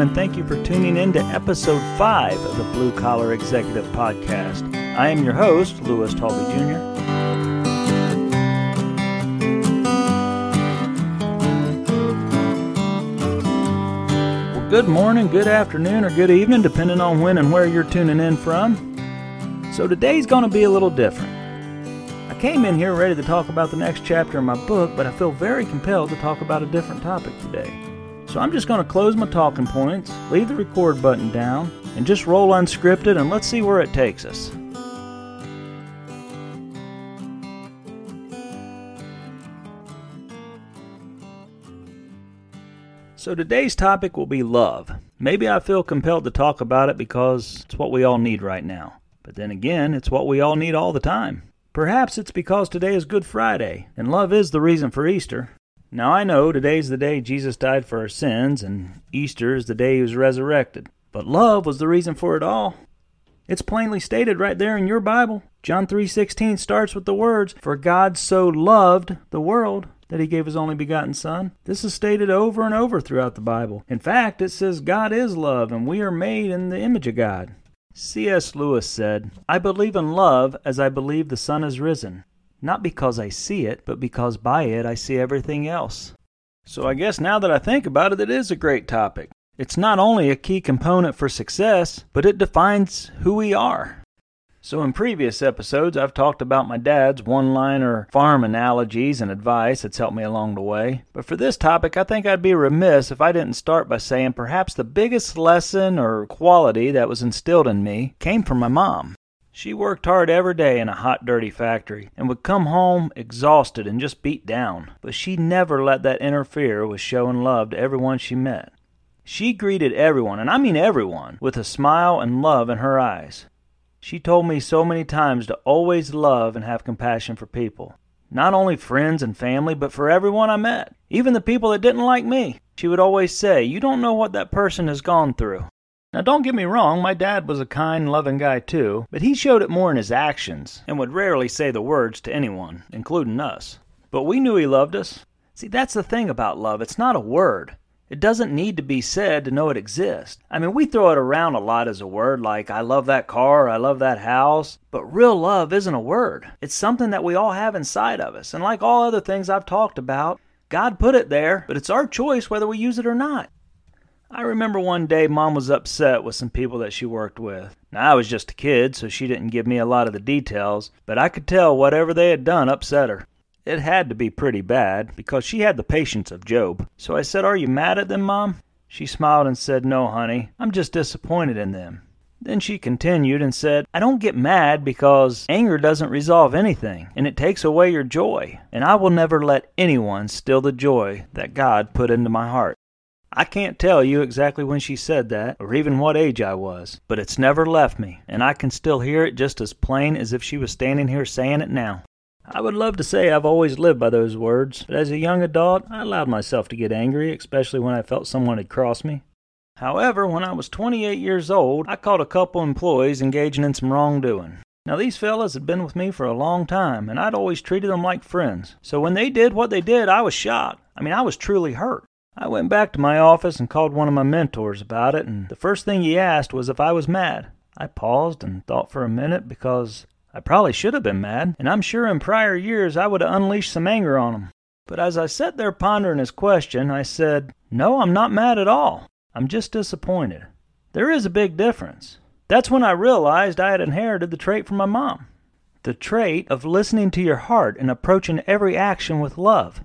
and thank you for tuning in to episode 5 of the Blue Collar Executive Podcast. I am your host, Lewis Talby Jr. Well, good morning, good afternoon, or good evening, depending on when and where you're tuning in from. So today's going to be a little different. I came in here ready to talk about the next chapter in my book, but I feel very compelled to talk about a different topic today. So I'm just going to close my talking points, leave the record button down, and just roll unscripted and let's see where it takes us. So today's topic will be love. Maybe I feel compelled to talk about it because it's what we all need right now. But then again, it's what we all need all the time. Perhaps it's because today is Good Friday, and love is the reason for Easter. Now I know today's the day Jesus died for our sins, and Easter is the day he was resurrected. But love was the reason for it all. It's plainly stated right there in your Bible. John 3:16 starts with the words, "For God so loved the world that he gave his only begotten son." This is stated over and over throughout the Bible. In fact, it says God is love and we are made in the image of God. C.S. Lewis said, "I believe in love as I believe the sun is risen not because I see it, but because by it I see everything else. So I guess now that I think about it, it is a great topic. It's not only a key component for success, but it defines who we are. So, in previous episodes, I've talked about my dad's one liner farm analogies and advice that's helped me along the way. But for this topic, I think I'd be remiss if I didn't start by saying perhaps the biggest lesson or quality that was instilled in me came from my mom. She worked hard every day in a hot, dirty factory and would come home exhausted and just beat down, but she never let that interfere with showing love to everyone she met. She greeted everyone, and I mean everyone, with a smile and love in her eyes. She told me so many times to always love and have compassion for people. Not only friends and family, but for everyone I met. Even the people that didn't like me. She would always say, You don't know what that person has gone through. Now, don't get me wrong, my dad was a kind, loving guy too, but he showed it more in his actions and would rarely say the words to anyone, including us. But we knew he loved us. See, that's the thing about love it's not a word. It doesn't need to be said to know it exists. I mean, we throw it around a lot as a word, like, I love that car, I love that house. But real love isn't a word. It's something that we all have inside of us. And like all other things I've talked about, God put it there, but it's our choice whether we use it or not. I remember one day mom was upset with some people that she worked with. Now, I was just a kid, so she didn't give me a lot of the details, but I could tell whatever they had done upset her. It had to be pretty bad, because she had the patience of Job. So I said, Are you mad at them, Mom? She smiled and said, No, honey, I'm just disappointed in them. Then she continued and said, I don't get mad because anger doesn't resolve anything, and it takes away your joy, and I will never let anyone steal the joy that God put into my heart. I can't tell you exactly when she said that, or even what age I was, but it's never left me, and I can still hear it just as plain as if she was standing here saying it now. I would love to say I've always lived by those words, but as a young adult, I allowed myself to get angry, especially when I felt someone had crossed me. However, when I was 28 years old, I caught a couple employees engaging in some wrongdoing. Now, these fellas had been with me for a long time, and I'd always treated them like friends. So when they did what they did, I was shocked. I mean, I was truly hurt. I went back to my office and called one of my mentors about it, and the first thing he asked was if I was mad. I paused and thought for a minute because I probably should have been mad, and I'm sure in prior years I would have unleashed some anger on him. But as I sat there pondering his question, I said, No, I'm not mad at all. I'm just disappointed. There is a big difference. That's when I realized I had inherited the trait from my mom the trait of listening to your heart and approaching every action with love.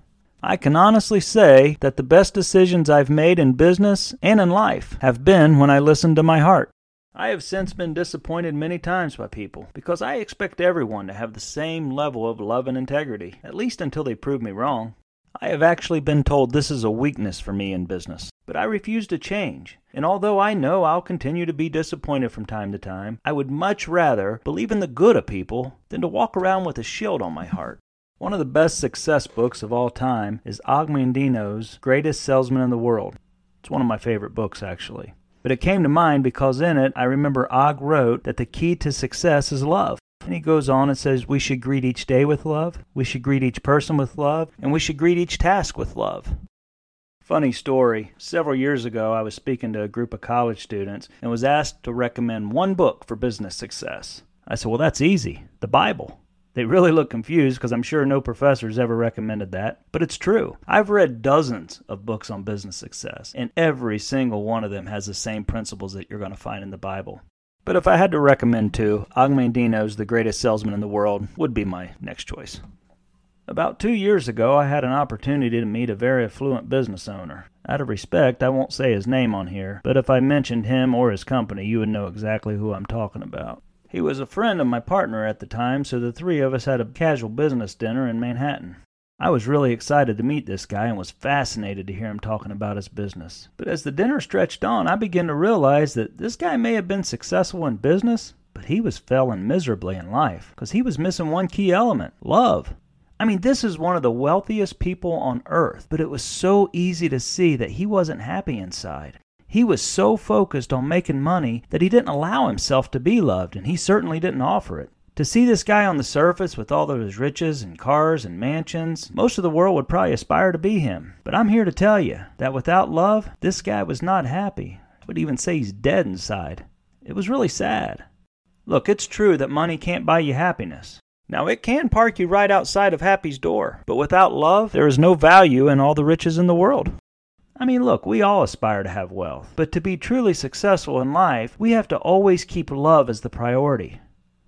I can honestly say that the best decisions I've made in business and in life have been when I listened to my heart. I have since been disappointed many times by people because I expect everyone to have the same level of love and integrity, at least until they prove me wrong. I have actually been told this is a weakness for me in business, but I refuse to change. And although I know I'll continue to be disappointed from time to time, I would much rather believe in the good of people than to walk around with a shield on my heart. One of the best success books of all time is Og Mandino's Greatest Salesman in the World. It's one of my favorite books, actually. But it came to mind because in it, I remember Og wrote that the key to success is love. And he goes on and says we should greet each day with love, we should greet each person with love, and we should greet each task with love. Funny story. Several years ago, I was speaking to a group of college students and was asked to recommend one book for business success. I said, Well, that's easy the Bible. They really look confused because I'm sure no professor's ever recommended that, but it's true. I've read dozens of books on business success, and every single one of them has the same principles that you're going to find in the Bible. But if I had to recommend two, Og Mandino's The Greatest Salesman in the World would be my next choice. About two years ago, I had an opportunity to meet a very affluent business owner. Out of respect, I won't say his name on here, but if I mentioned him or his company, you would know exactly who I'm talking about. He was a friend of my partner at the time, so the three of us had a casual business dinner in Manhattan. I was really excited to meet this guy and was fascinated to hear him talking about his business. But as the dinner stretched on, I began to realize that this guy may have been successful in business, but he was failing miserably in life because he was missing one key element love. I mean, this is one of the wealthiest people on earth, but it was so easy to see that he wasn't happy inside. He was so focused on making money that he didn't allow himself to be loved, and he certainly didn't offer it. To see this guy on the surface with all of his riches and cars and mansions, most of the world would probably aspire to be him. But I'm here to tell you that without love, this guy was not happy. I would even say he's dead inside. It was really sad. Look, it's true that money can't buy you happiness. Now, it can park you right outside of happy's door, but without love, there is no value in all the riches in the world. I mean, look, we all aspire to have wealth, but to be truly successful in life, we have to always keep love as the priority.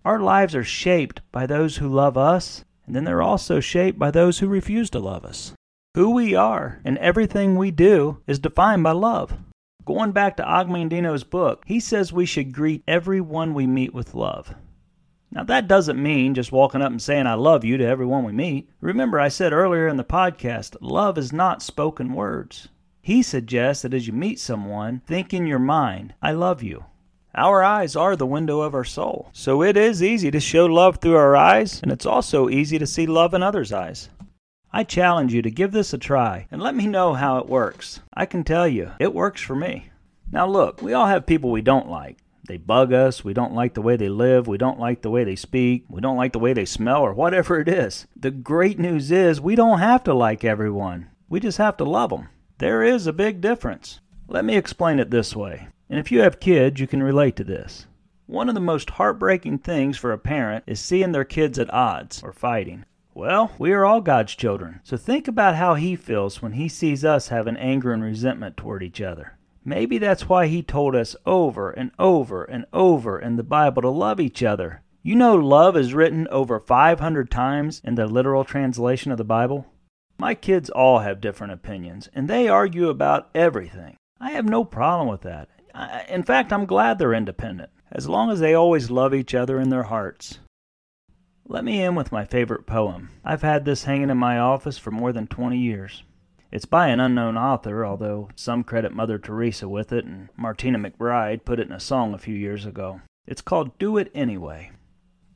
Our lives are shaped by those who love us, and then they're also shaped by those who refuse to love us. Who we are and everything we do is defined by love. Going back to Og Mandino's book, he says we should greet everyone we meet with love. Now, that doesn't mean just walking up and saying, I love you to everyone we meet. Remember, I said earlier in the podcast, love is not spoken words. He suggests that as you meet someone, think in your mind, I love you. Our eyes are the window of our soul, so it is easy to show love through our eyes, and it's also easy to see love in others' eyes. I challenge you to give this a try and let me know how it works. I can tell you, it works for me. Now, look, we all have people we don't like. They bug us, we don't like the way they live, we don't like the way they speak, we don't like the way they smell, or whatever it is. The great news is we don't have to like everyone, we just have to love them. There is a big difference. Let me explain it this way, and if you have kids, you can relate to this. One of the most heartbreaking things for a parent is seeing their kids at odds or fighting. Well, we are all God's children, so think about how He feels when He sees us having anger and resentment toward each other. Maybe that's why He told us over and over and over in the Bible to love each other. You know, love is written over 500 times in the literal translation of the Bible. My kids all have different opinions, and they argue about everything. I have no problem with that. in fact, I'm glad they're independent, as long as they always love each other in their hearts. Let me end with my favorite poem. I've had this hanging in my office for more than 20 years. It's by an unknown author, although some credit Mother Teresa with it, and Martina McBride put it in a song a few years ago. It's called Do It Anyway.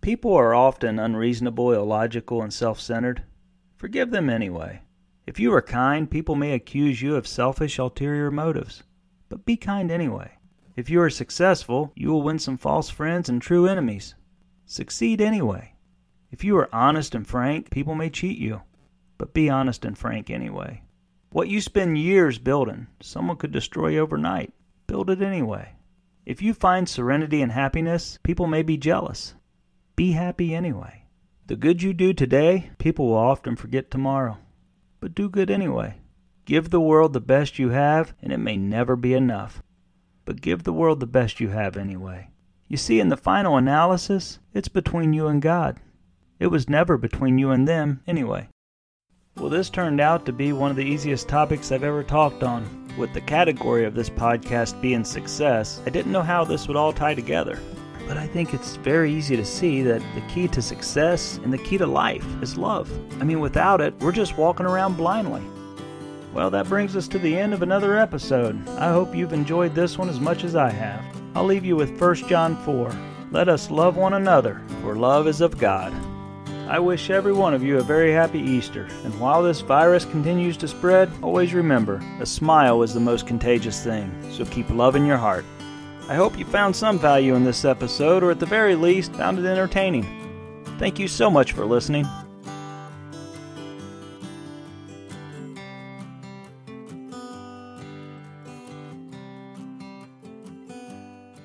People are often unreasonable, illogical, and self centered. Forgive them anyway. If you are kind, people may accuse you of selfish, ulterior motives. But be kind anyway. If you are successful, you will win some false friends and true enemies. Succeed anyway. If you are honest and frank, people may cheat you. But be honest and frank anyway. What you spend years building, someone could destroy overnight. Build it anyway. If you find serenity and happiness, people may be jealous. Be happy anyway. The good you do today, people will often forget tomorrow. But do good anyway. Give the world the best you have, and it may never be enough. But give the world the best you have anyway. You see, in the final analysis, it's between you and God. It was never between you and them anyway. Well, this turned out to be one of the easiest topics I've ever talked on. With the category of this podcast being success, I didn't know how this would all tie together but I think it's very easy to see that the key to success and the key to life is love. I mean, without it, we're just walking around blindly. Well, that brings us to the end of another episode. I hope you've enjoyed this one as much as I have. I'll leave you with 1 John 4. Let us love one another, for love is of God. I wish every one of you a very happy Easter, and while this virus continues to spread, always remember a smile is the most contagious thing, so keep love in your heart. I hope you found some value in this episode, or at the very least, found it entertaining. Thank you so much for listening.